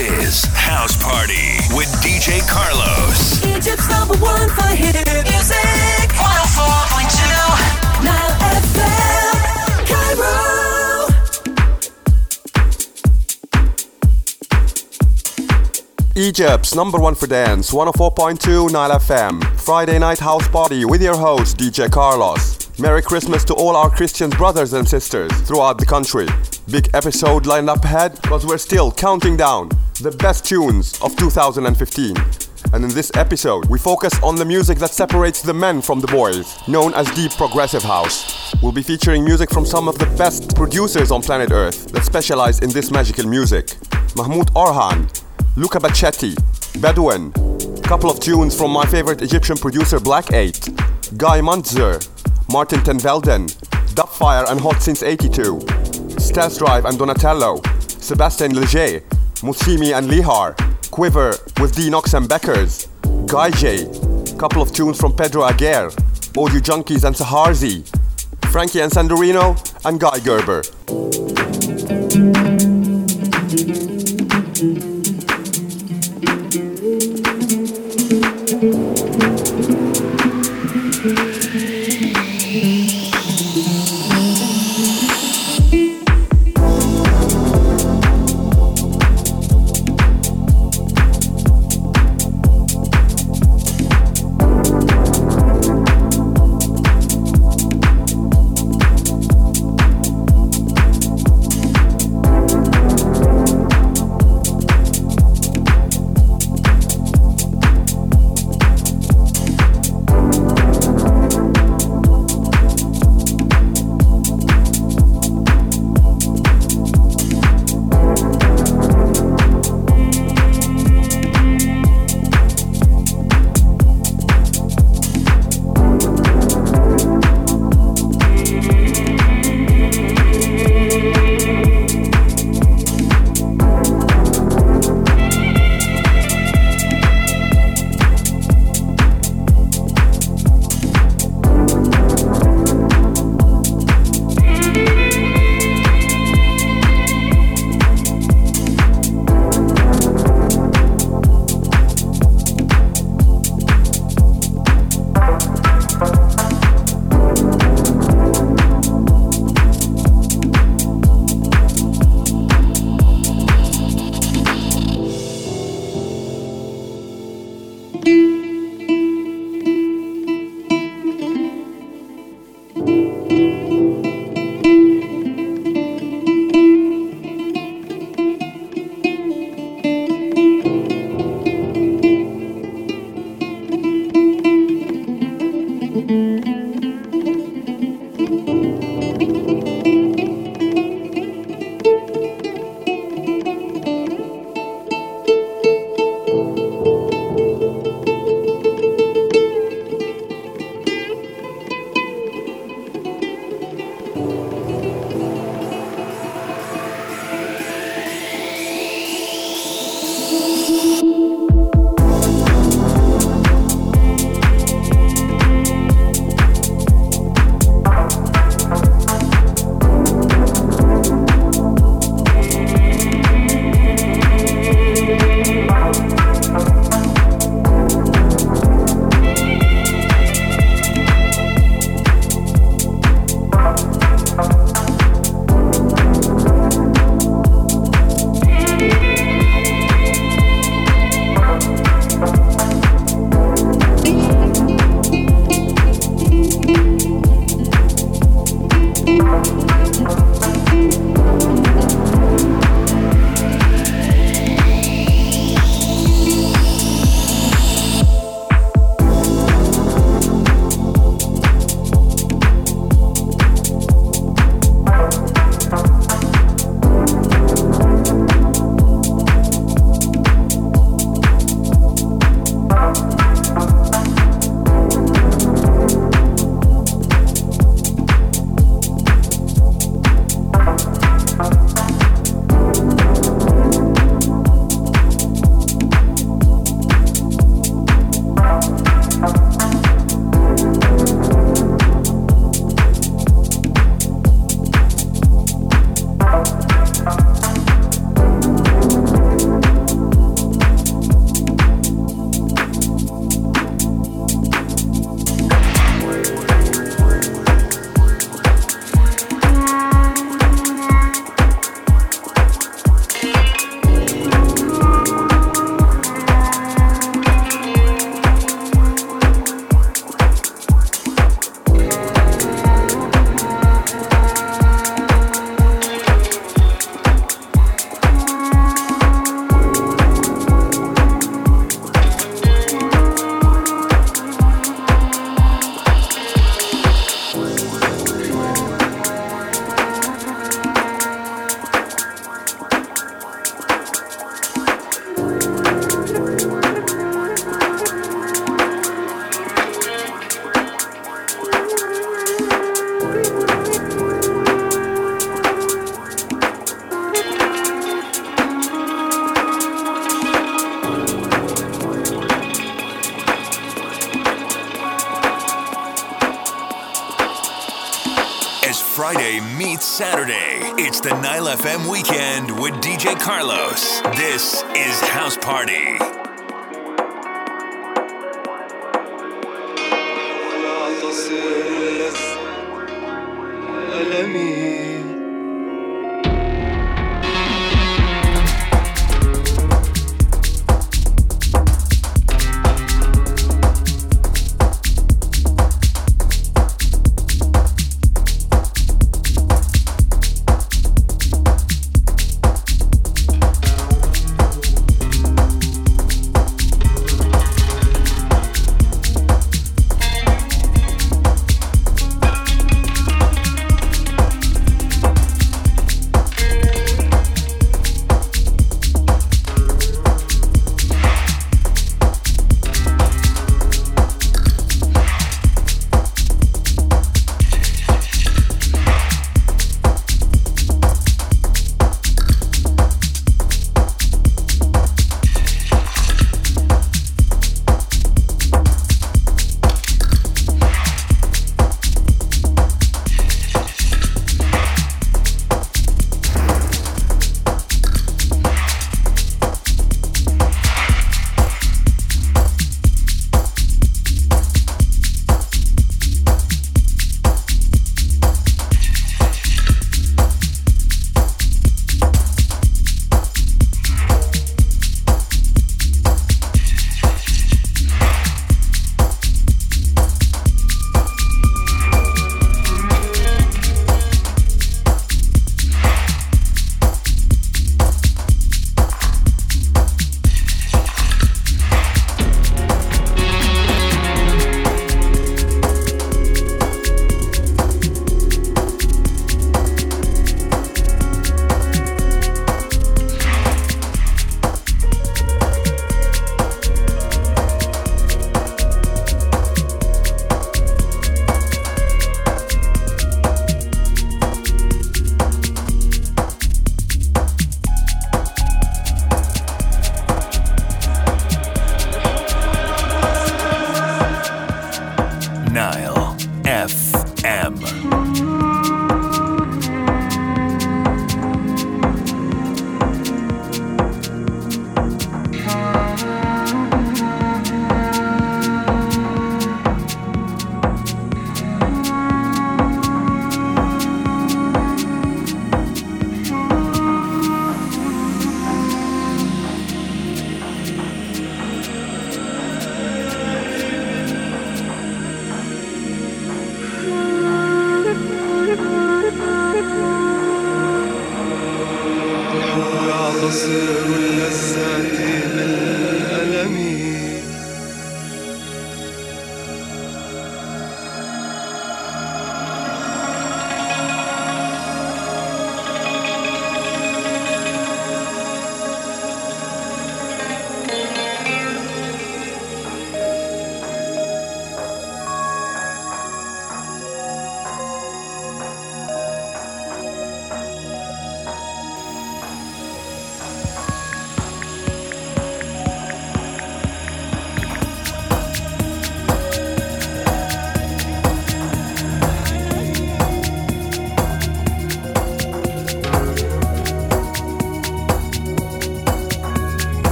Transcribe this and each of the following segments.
is House Party with DJ Carlos. Egypt's number one for hit music. 104.2 Nile FM. Cairo. Egypt's number one for dance, 104.2 Nile FM. Friday night house party with your host, DJ Carlos. Merry Christmas to all our Christian brothers and sisters throughout the country. Big episode lined up ahead because we're still counting down the best tunes of 2015. And in this episode, we focus on the music that separates the men from the boys, known as Deep Progressive House. We'll be featuring music from some of the best producers on planet Earth that specialize in this magical music. Mahmut Orhan, Luca Bacchetti, Bedouin, a couple of tunes from my favorite Egyptian producer Black 8, Guy Mantzur, Martin ten Velden, Dubfire and Hot Since 82, Stas Drive and Donatello, Sebastien Leger, Musimi and Lihar, Quivver with Dinox and Beckers, Guy J, couple of tunes from Pedro Aguirre, Audio Junkies and Sahar Z, Frankie and Sandrino, and Guy Gerber.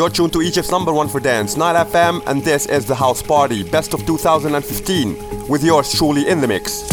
You're tuned to Egypt's number one for dance, Nile FM, and this is the House Party, best of 2015, with yours truly in the mix.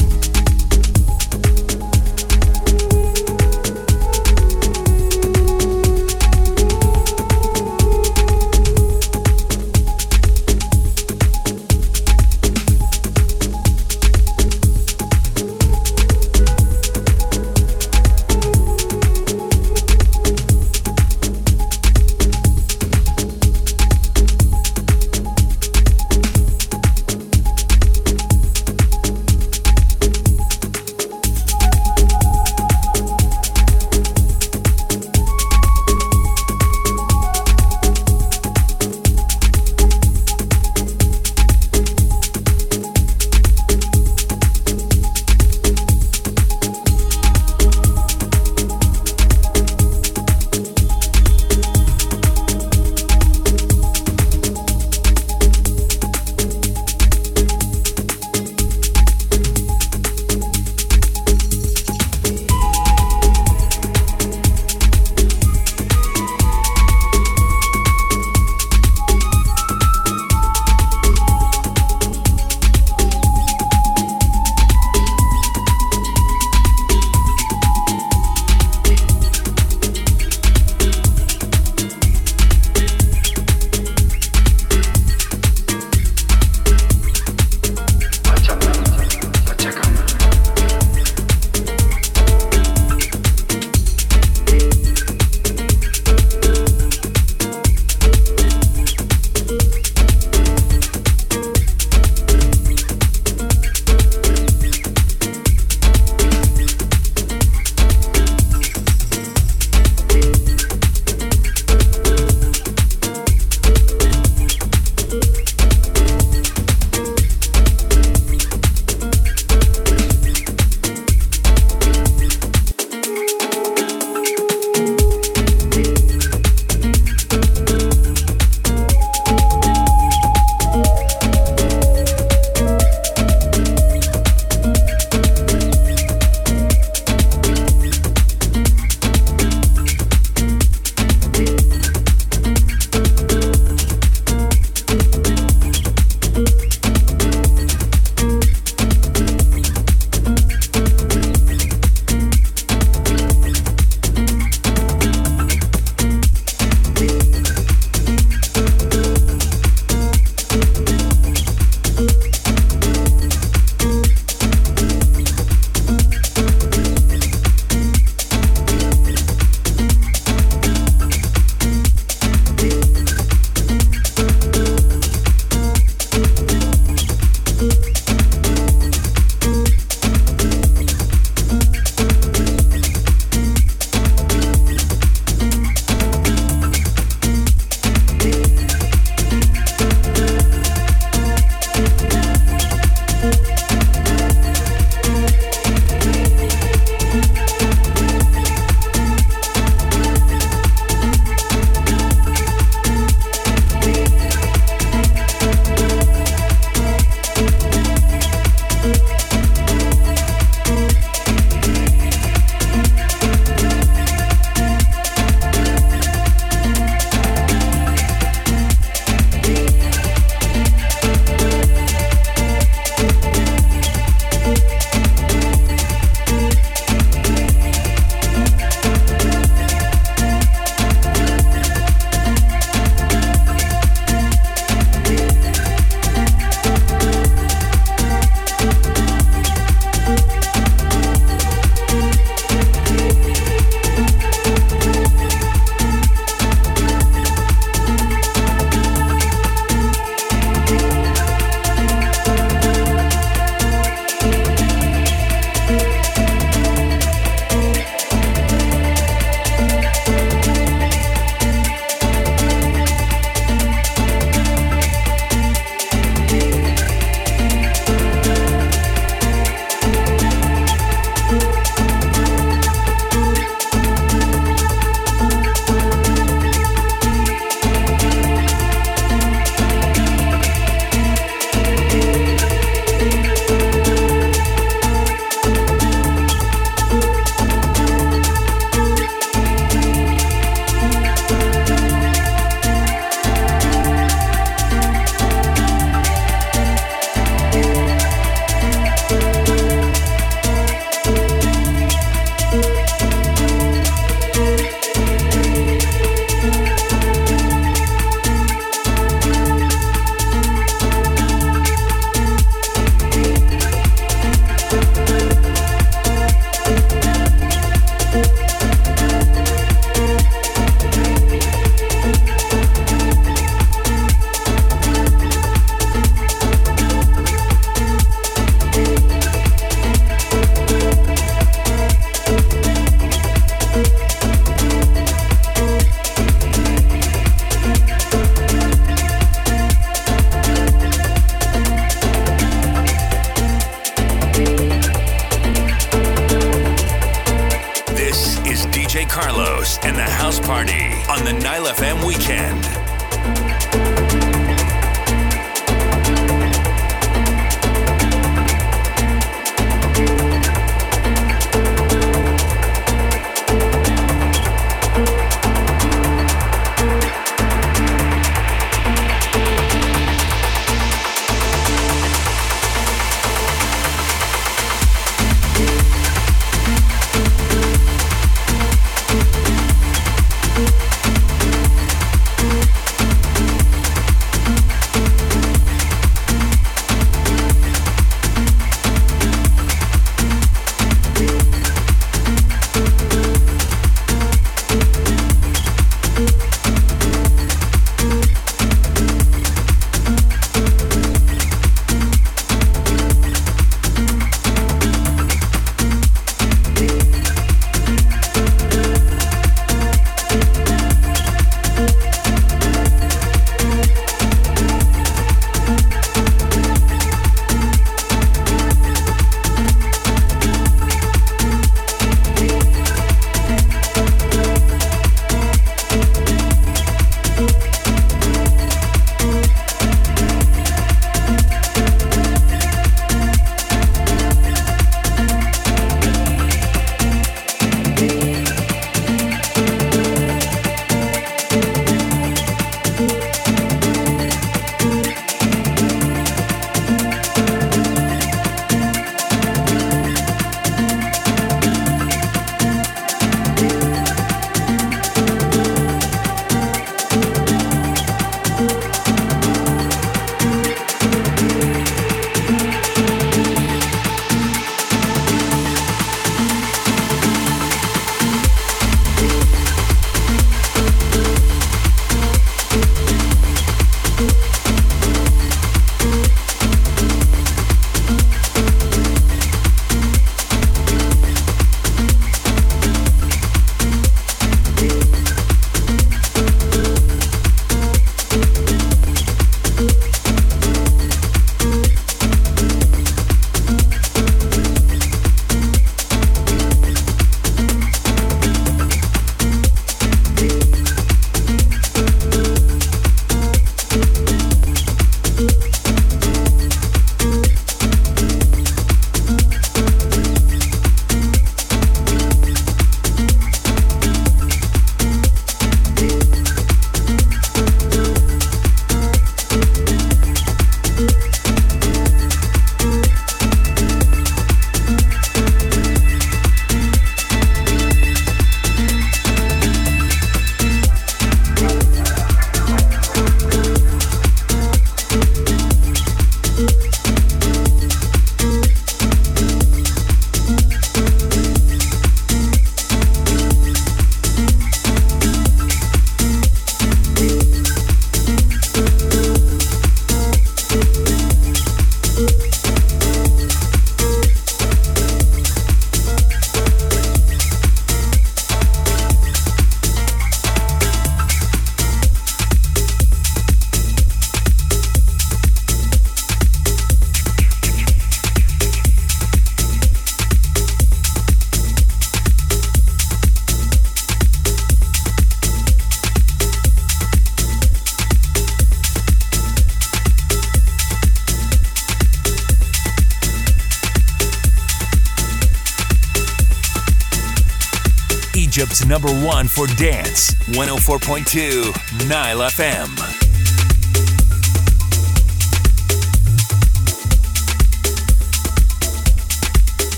Number one for dance, 104.2 Nile FM.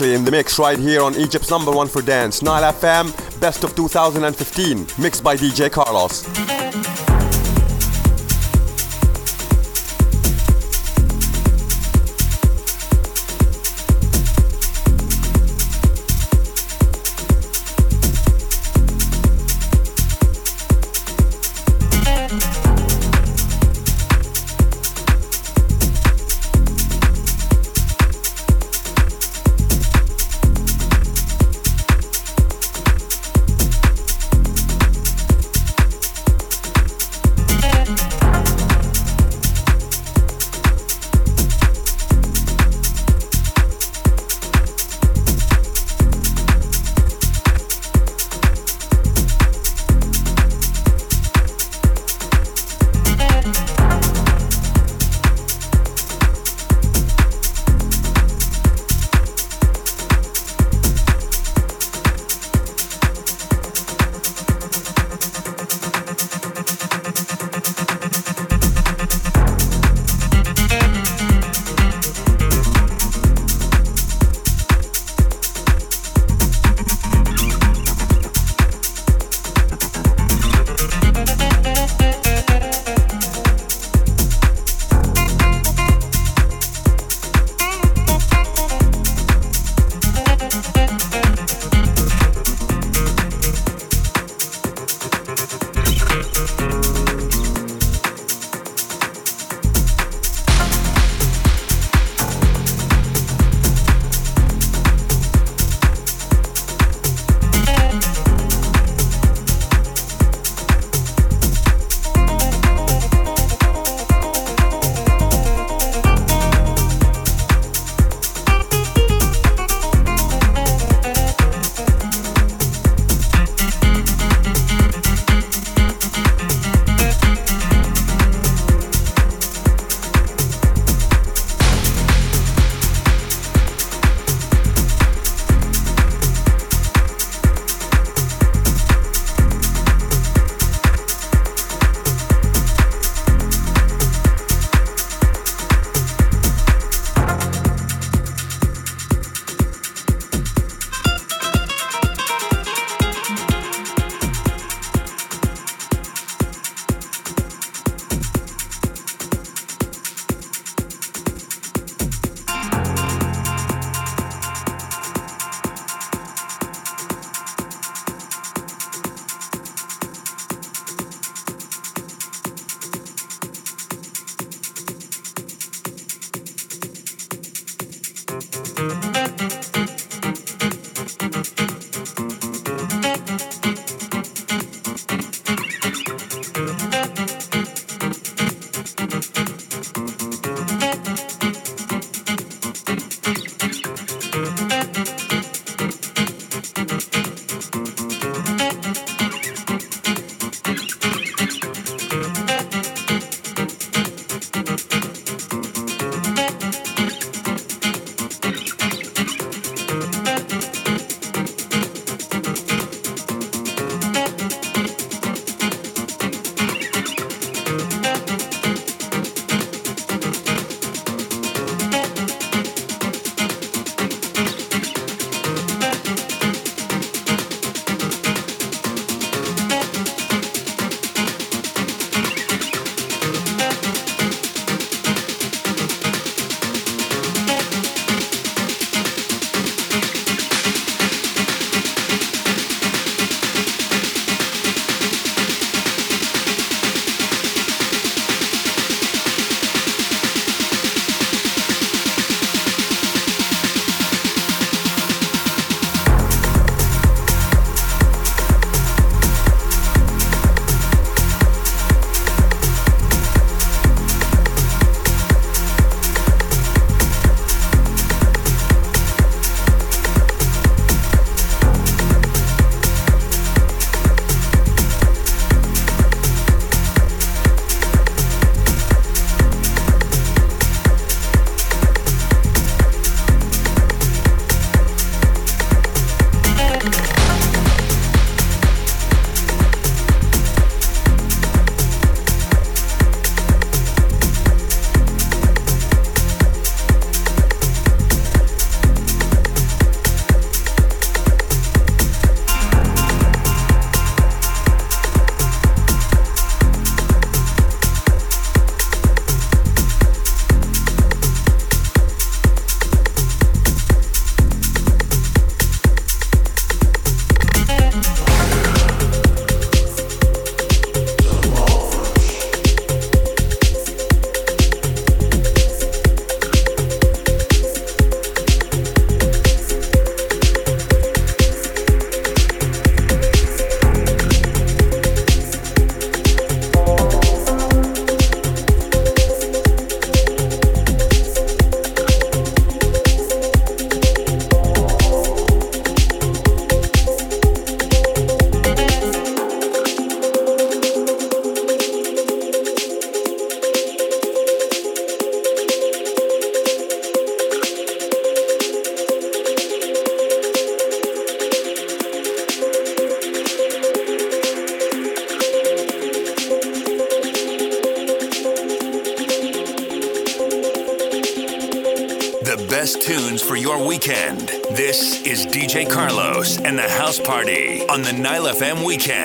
In the mix right here on Egypt's number one for dance, Nile FM, best of 2015, mixed by DJ Carlos. FM Weekend.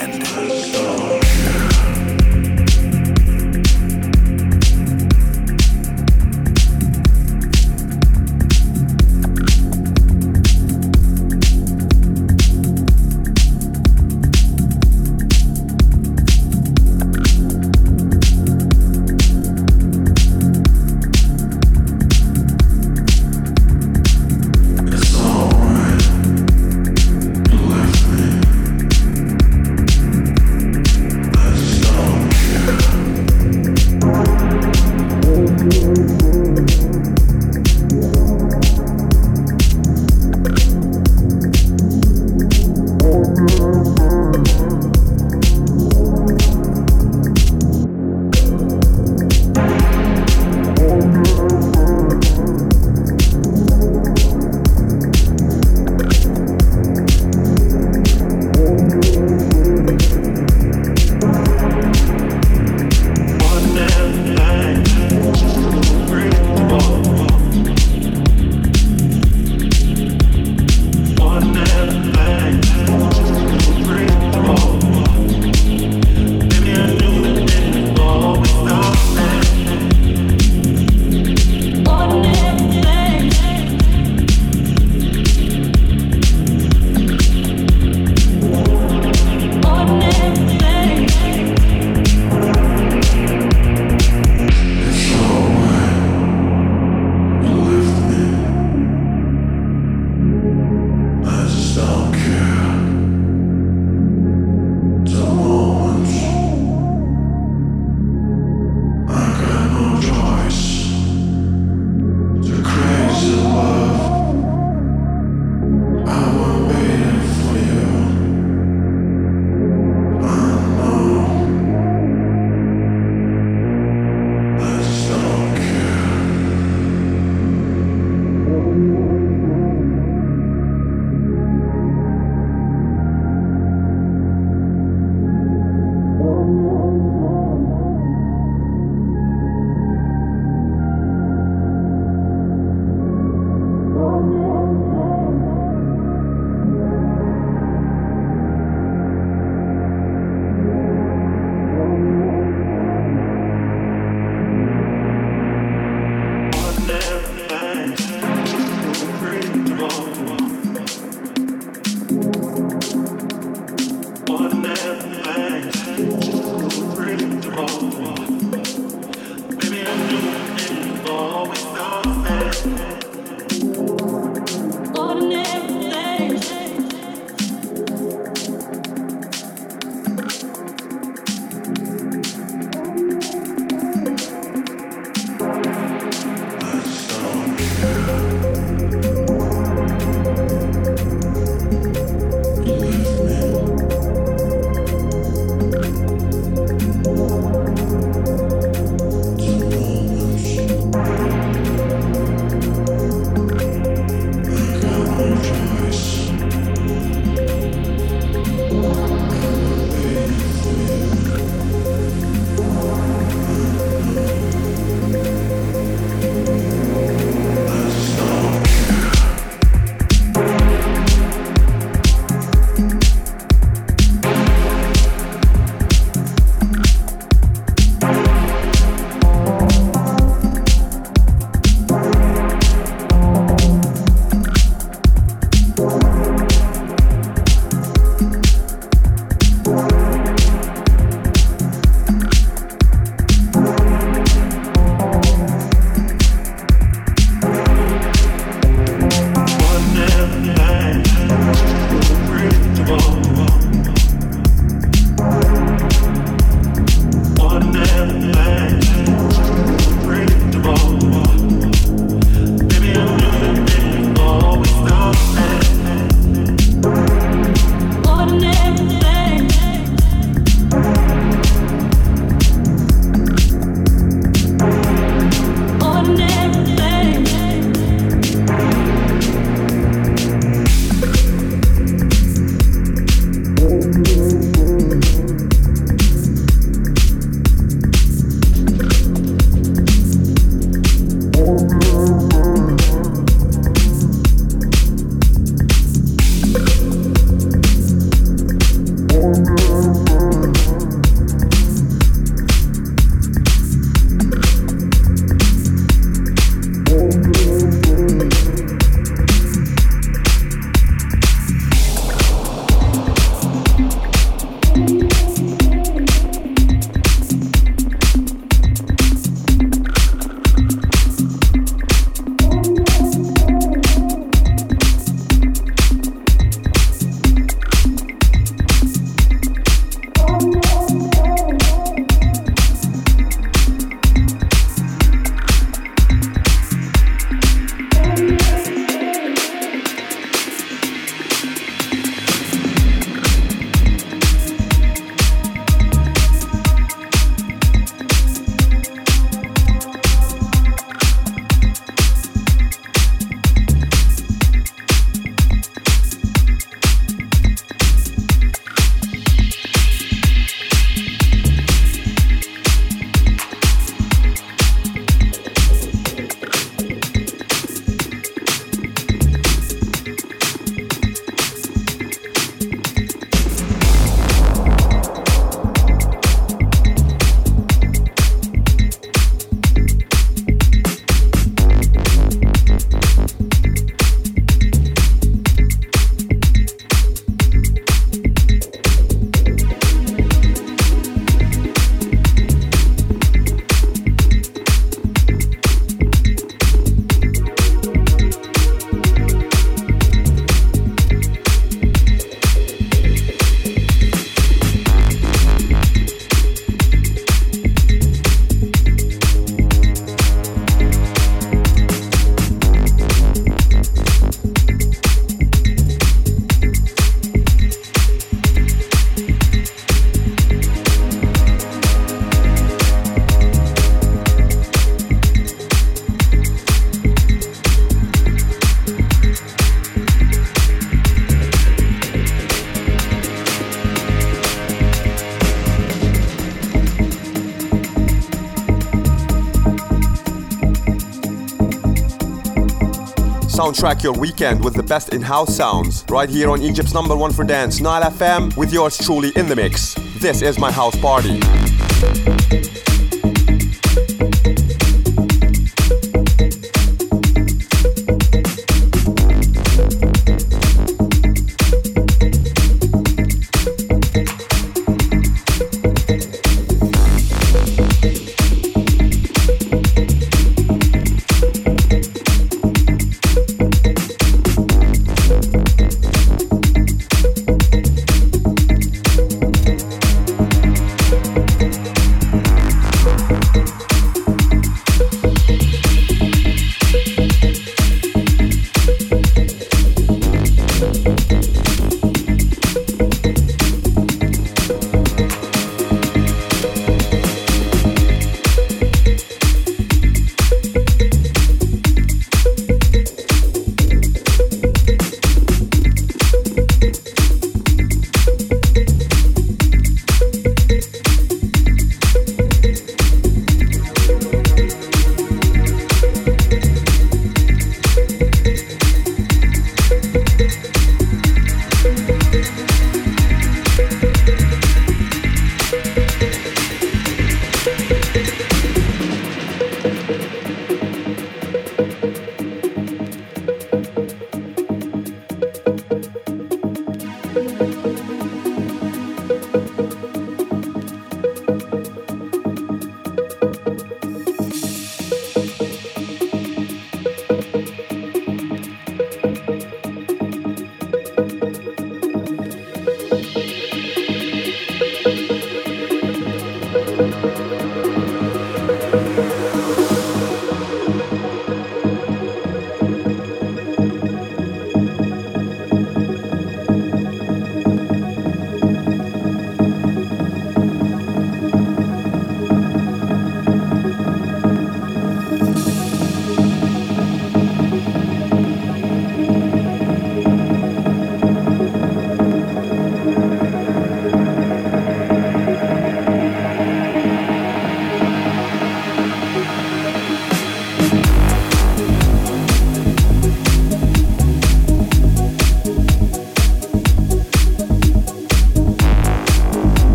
Soundtrack your weekend with the best in house sounds. Right here on Egypt's number one for dance, Nile FM, with yours truly in the mix. This is my house party.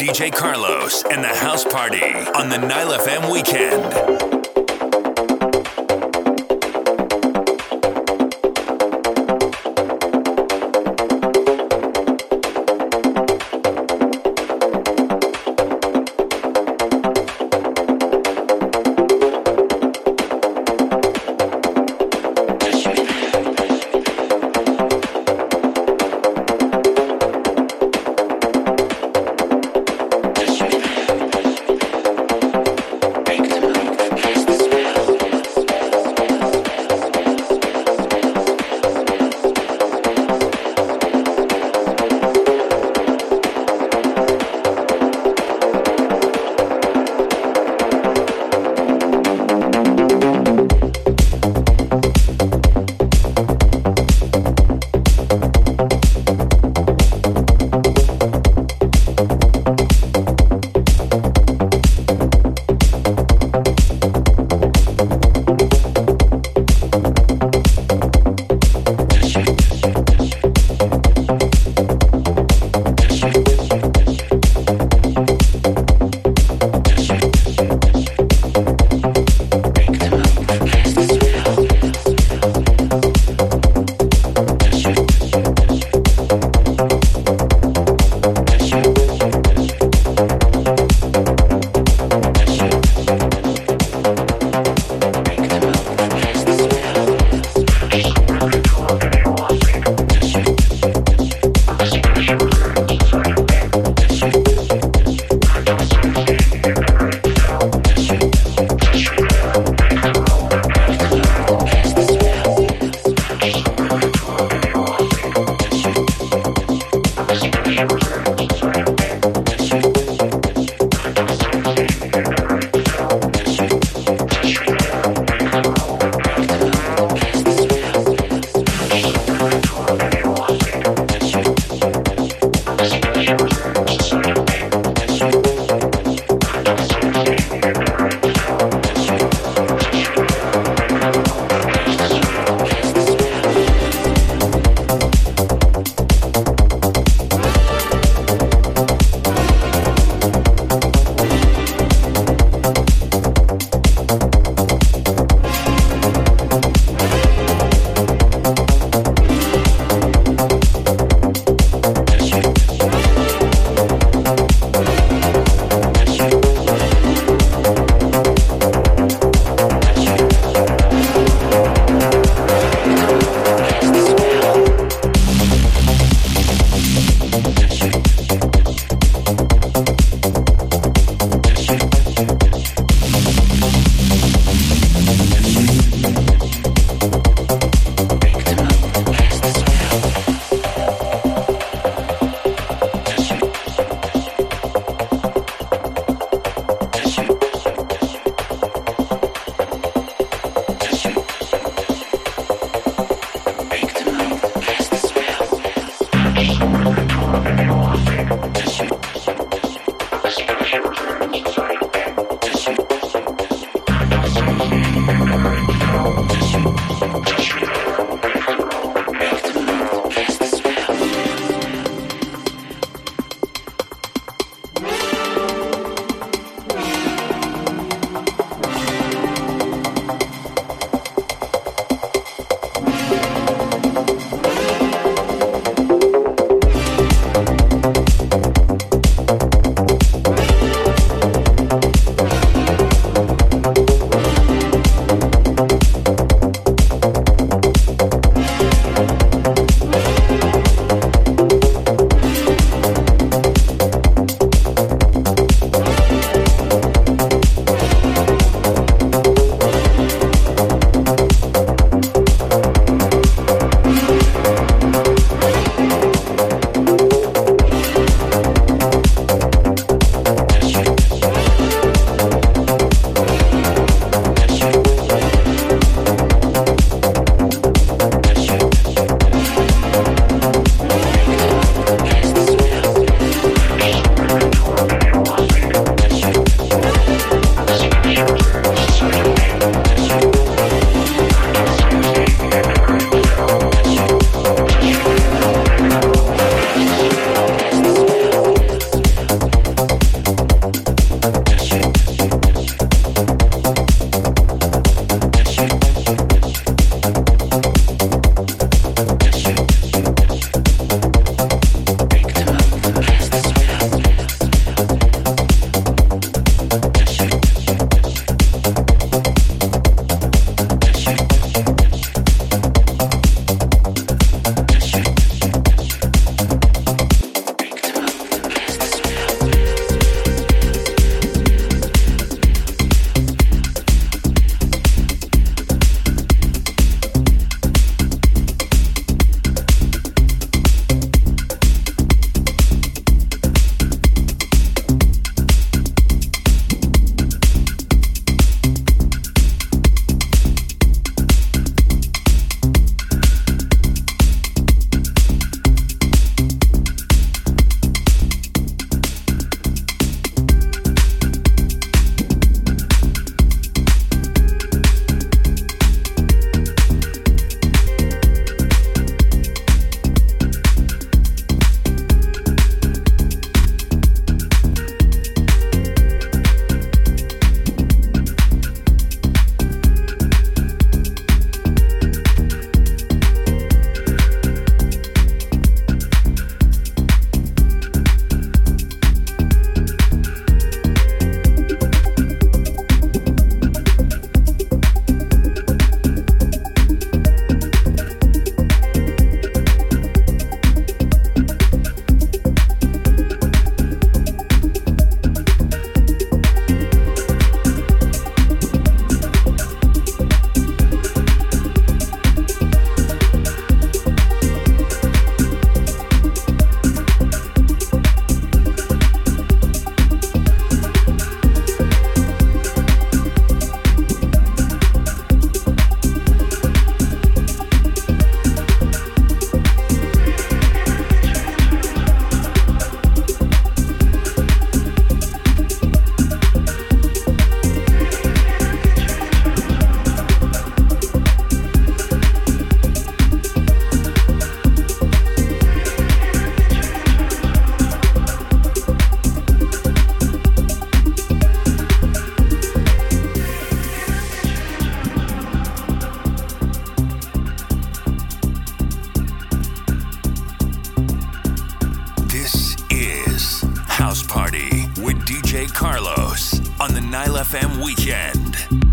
DJ Carlos and the House Party on the Nile FM weekend. Nile FM weekend.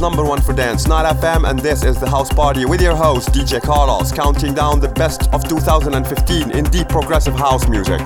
Number one for dance, Nile FM, and this is the house party with your host, DJ Carlos, counting down the best of 2015 in deep progressive house music.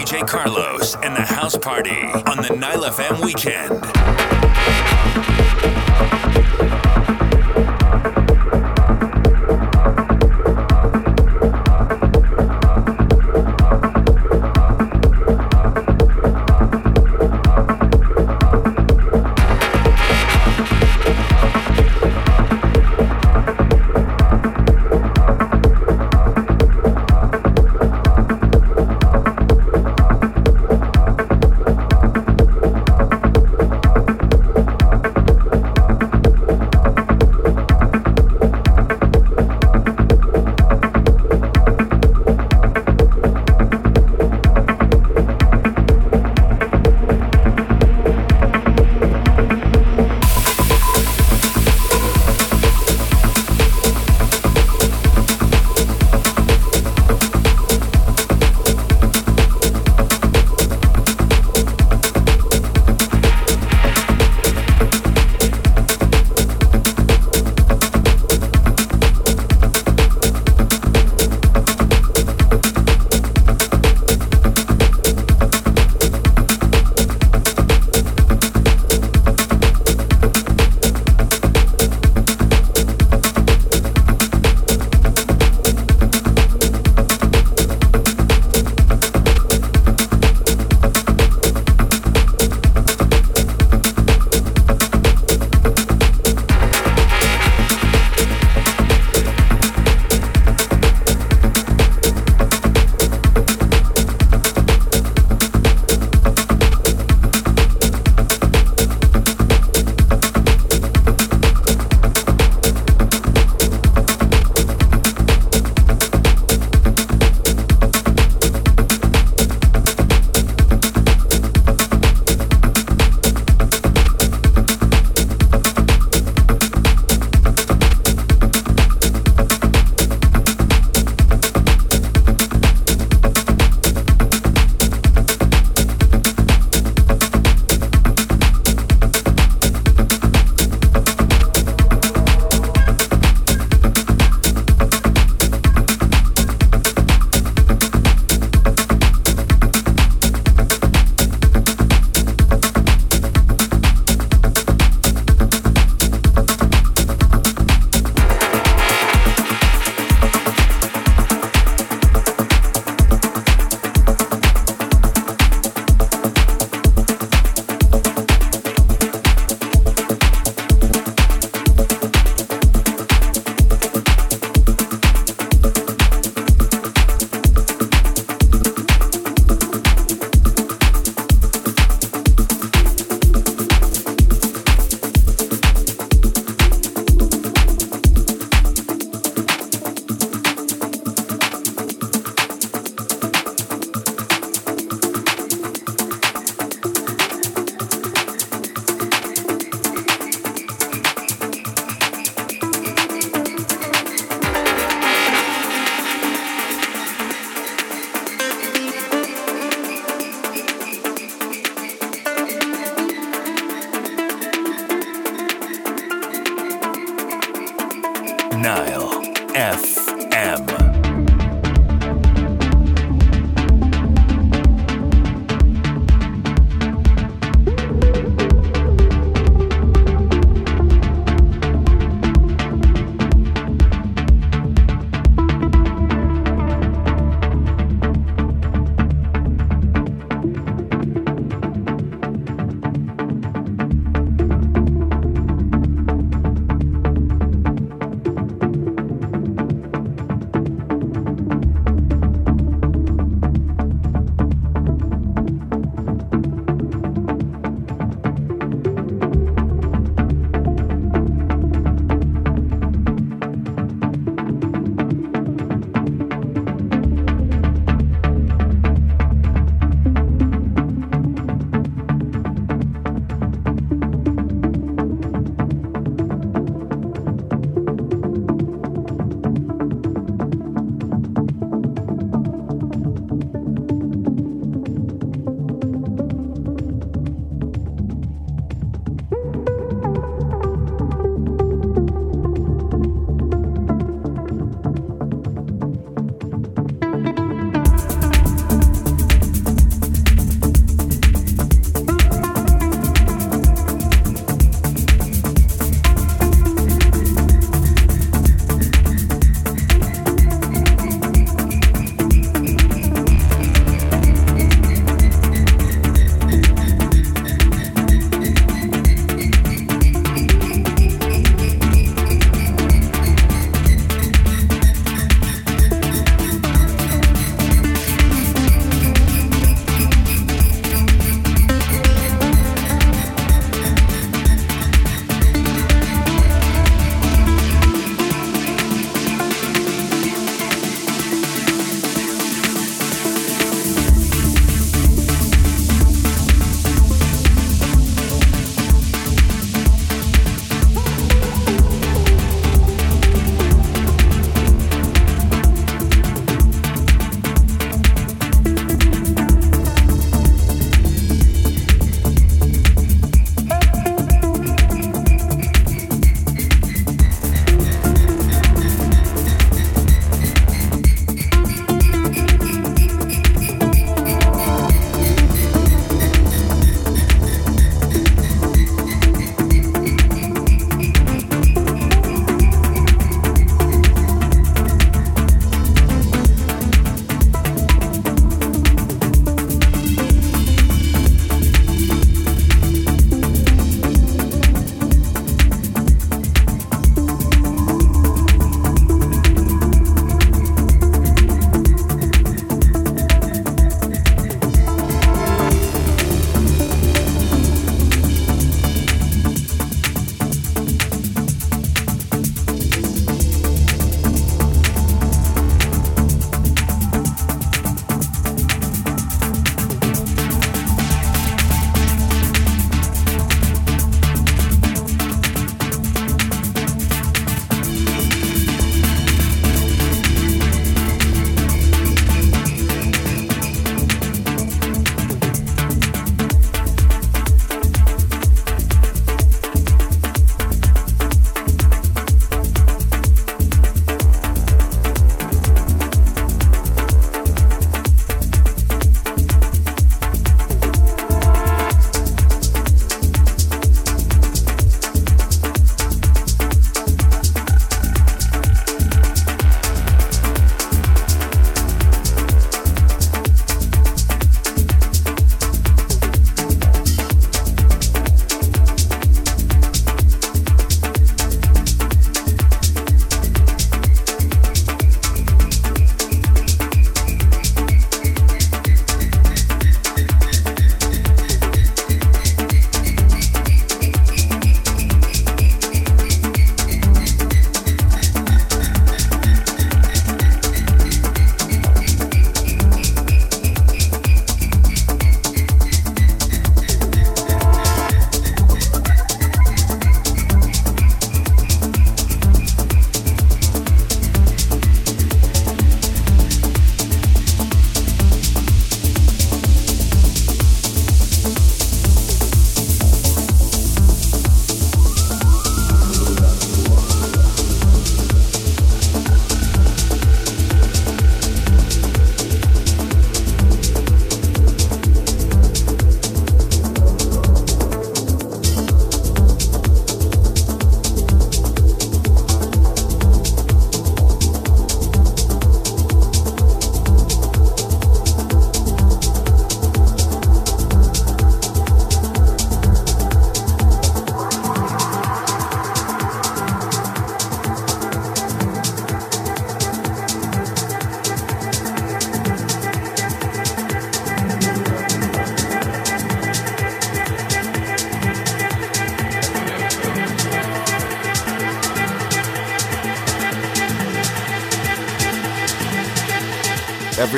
DJ Carlos and the House Party on the Nile FM weekend.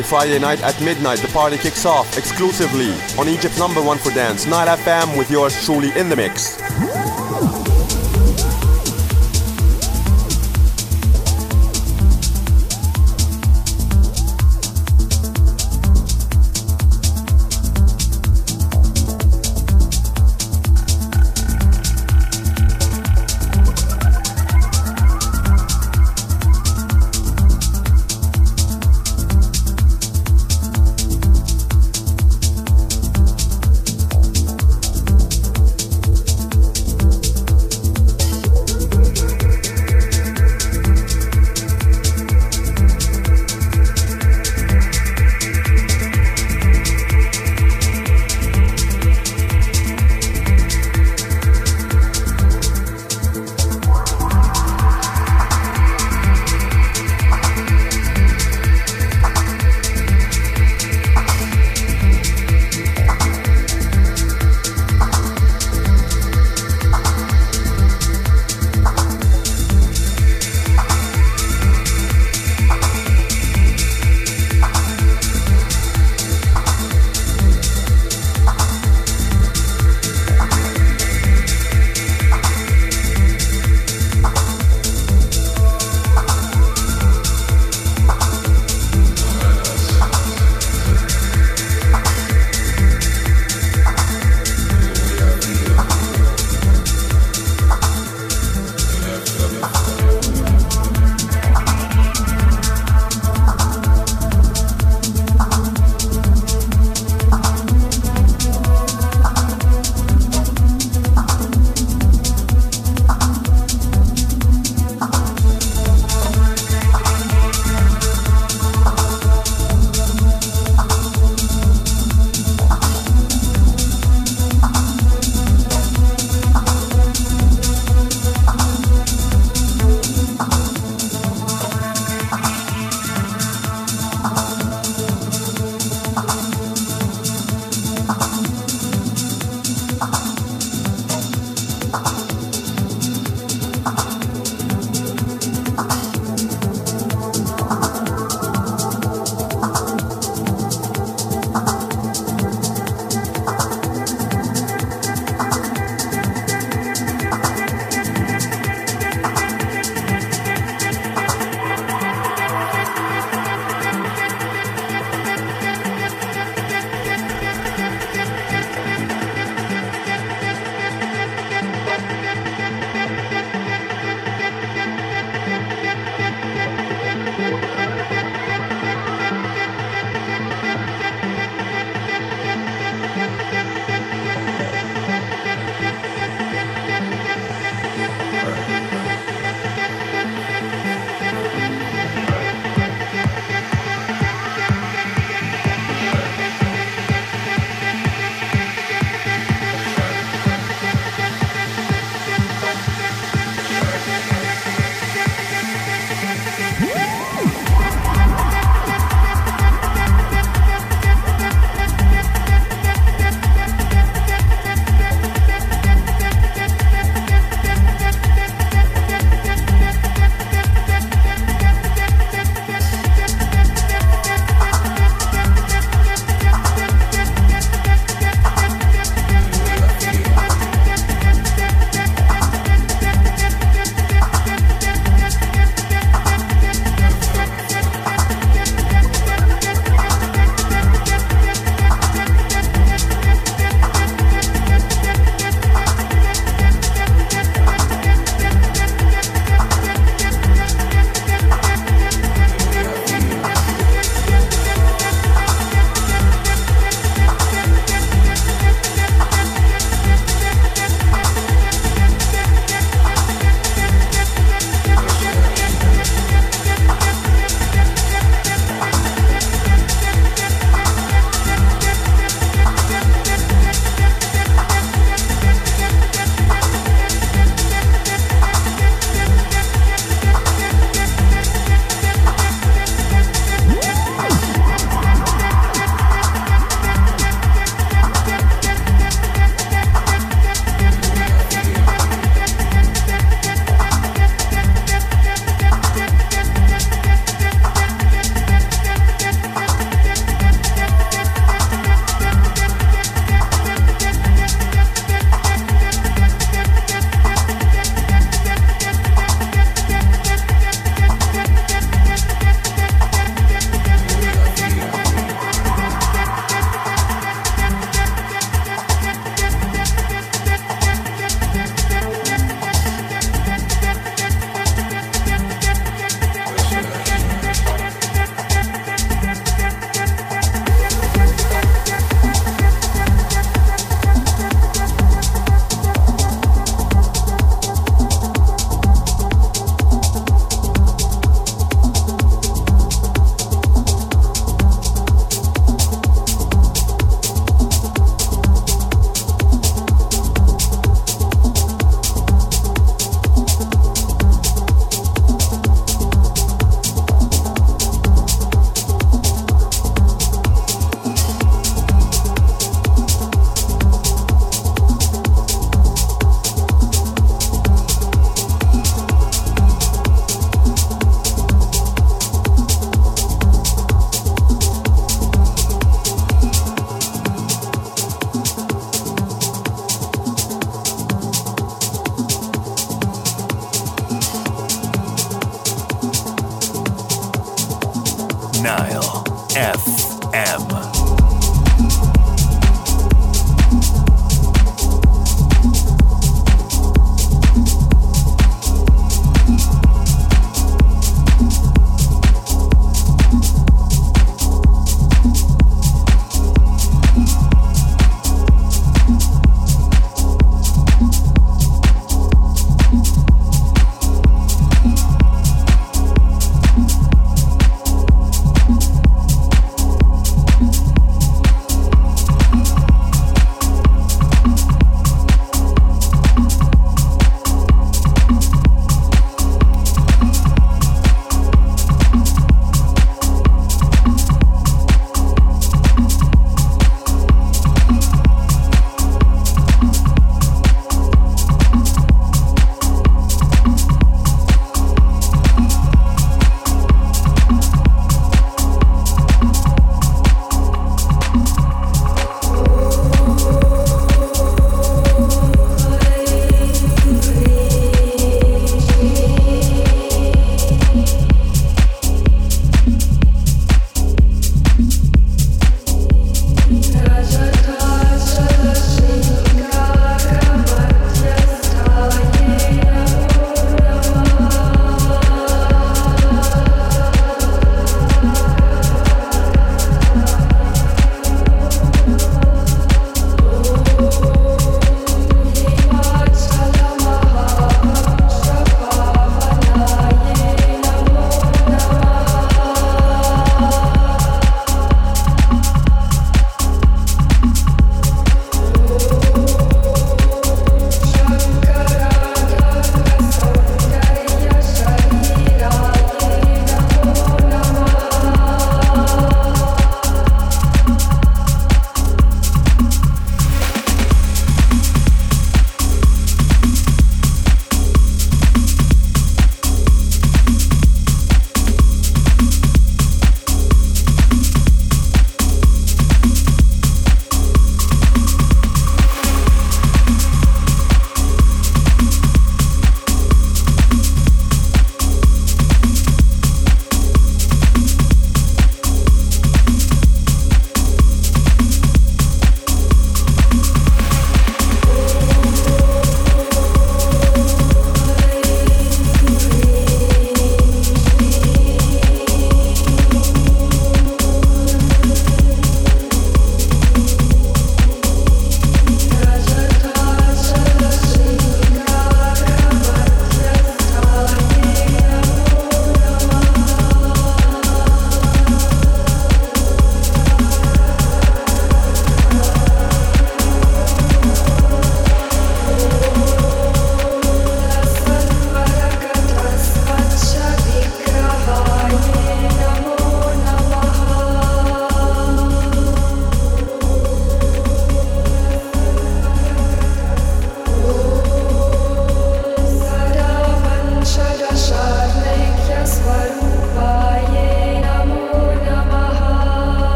Every Friday night at midnight, the party kicks off exclusively on Egypt's number one for dance, Nile FM, with yours truly in the mix.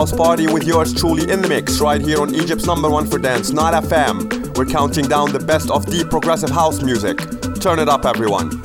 House party with yours truly in the mix right here on Egypt's number one for dance, Nile FM. We're counting down the best of deep progressive house music. Turn it up, everyone.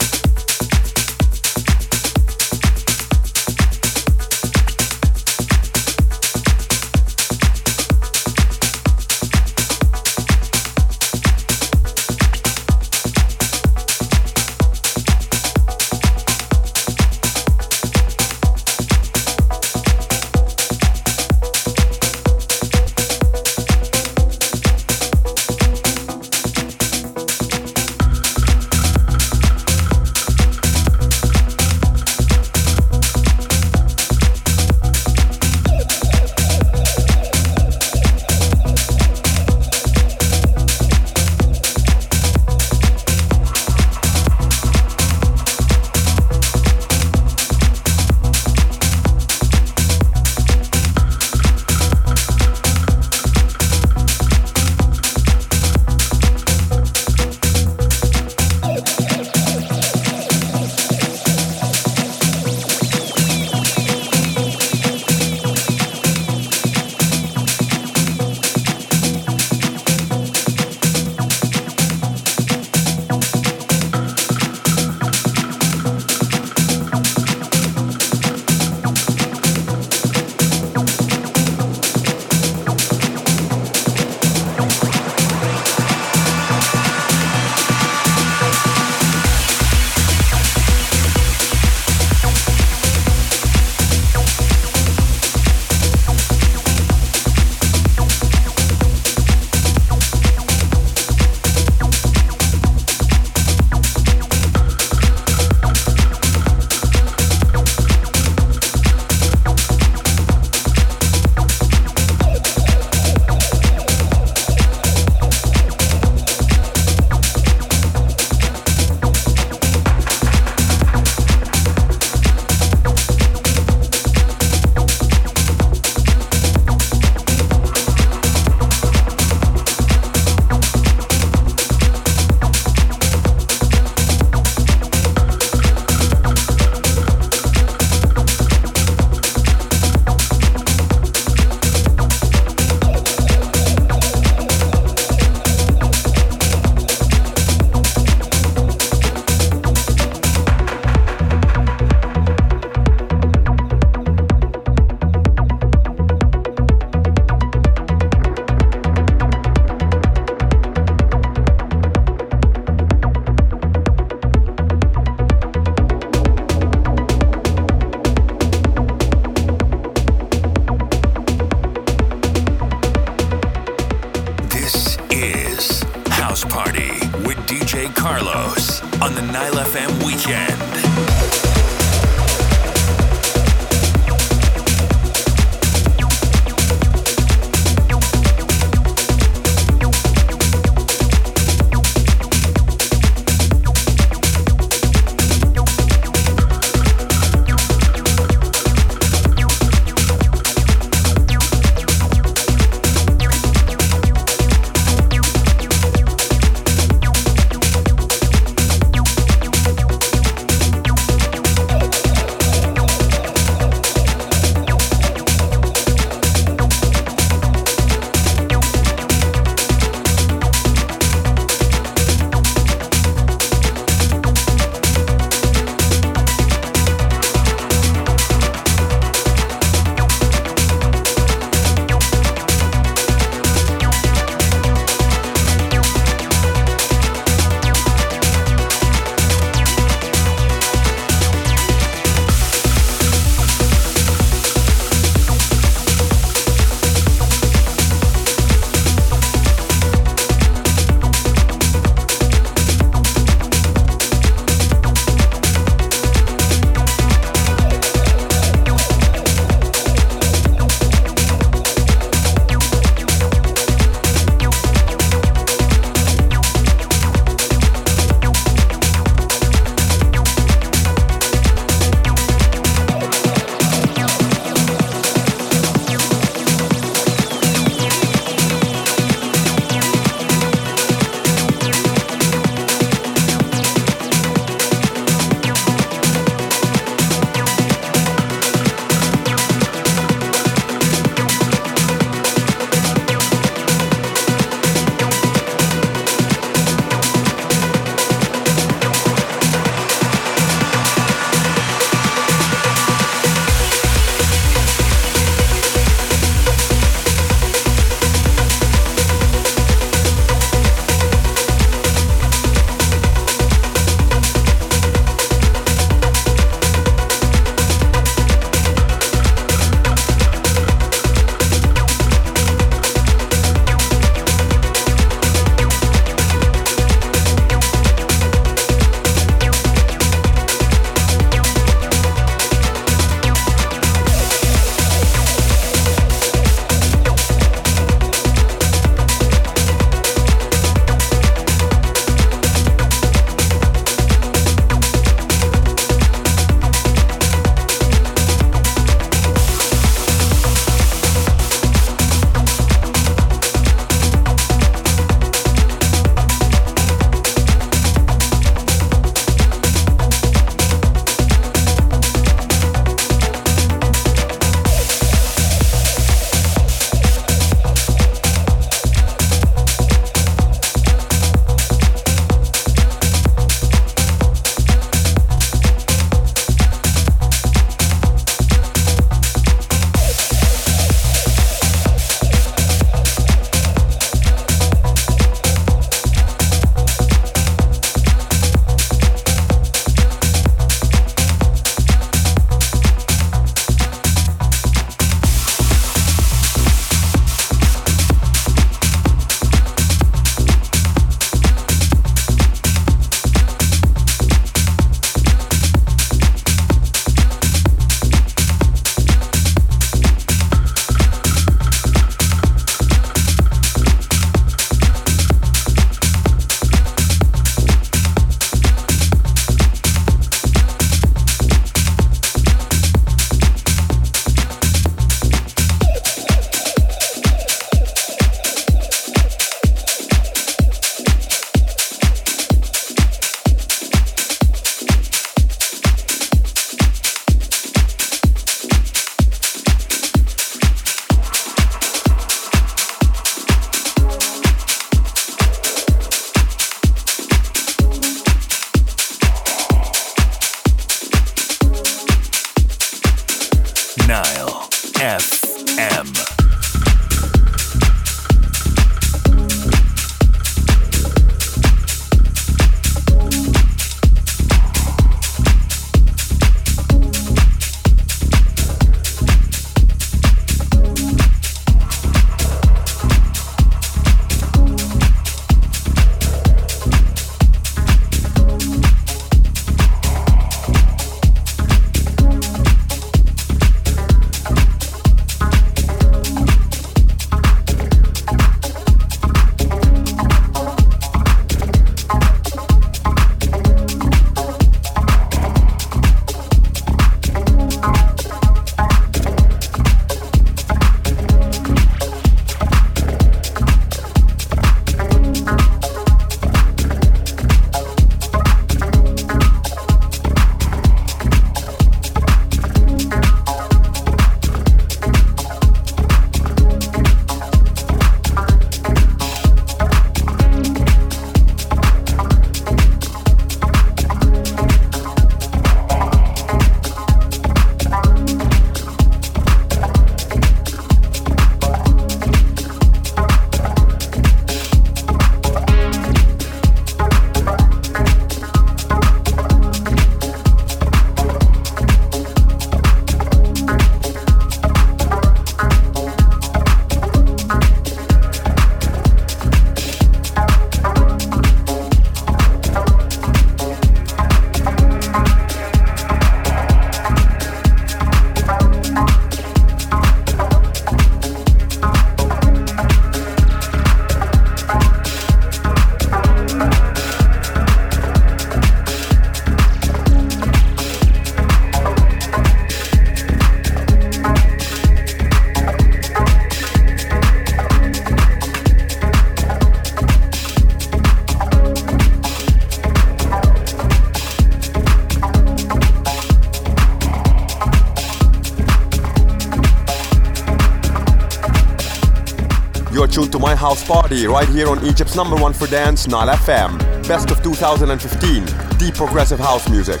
Tuned to my house party right here on Egypt's number one for dance, Nile FM. Best of 2015, deep progressive house music.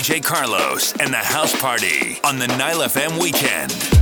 DJ Carlos and the House Party on the Nile FM Weekend.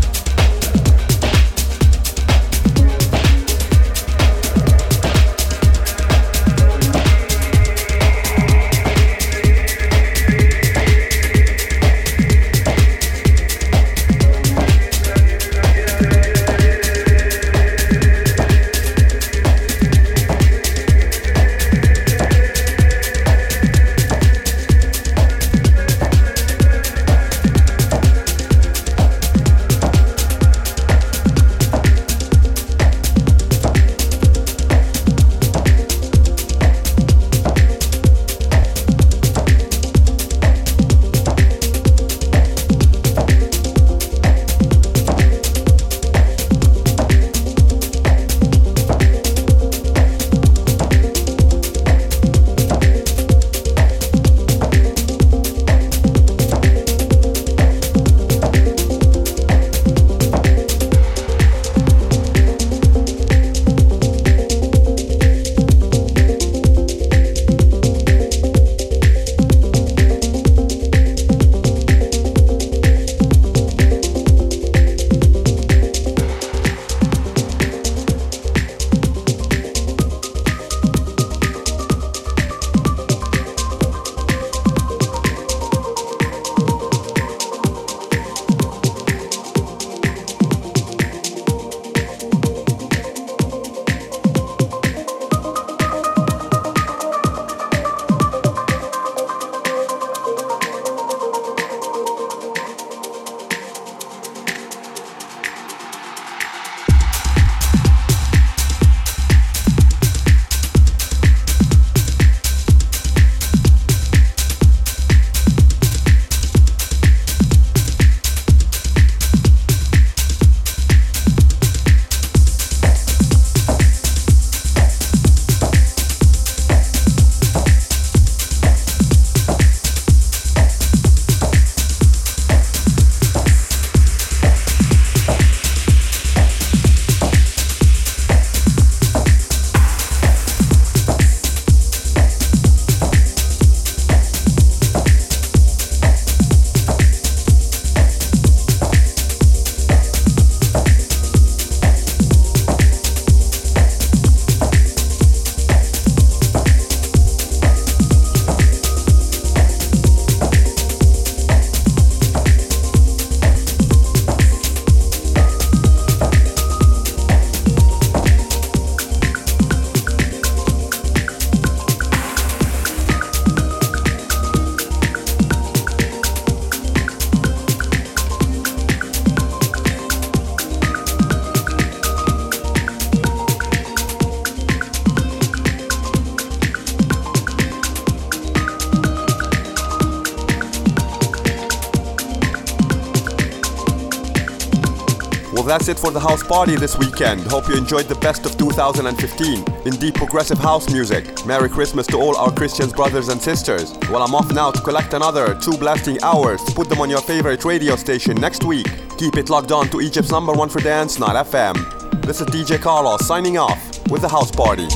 That's it for the house party this weekend. Hope you enjoyed the best of 2015 in deep progressive house music. Merry Christmas to all our Christians brothers and sisters. Well, I'm off now to collect another two blasting hours to put them on your favorite radio station next week. Keep it locked on to Egypt's number one for dance, Nile FM. This is DJ Carlos signing off with the house party.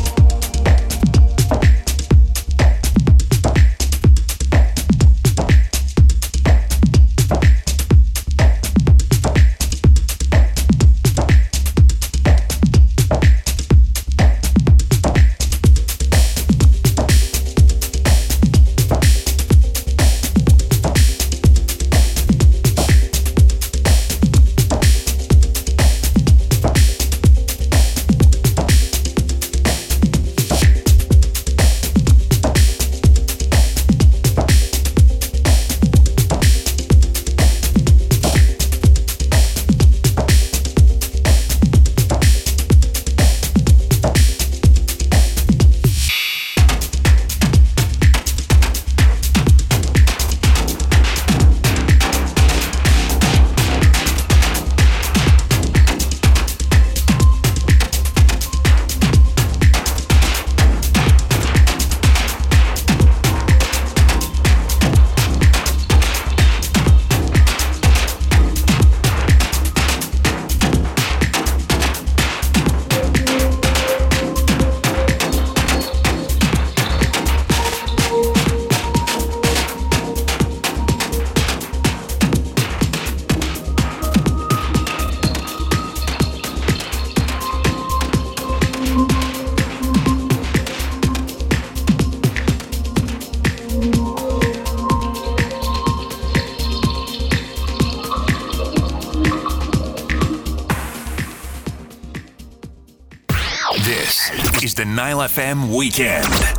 Weekend.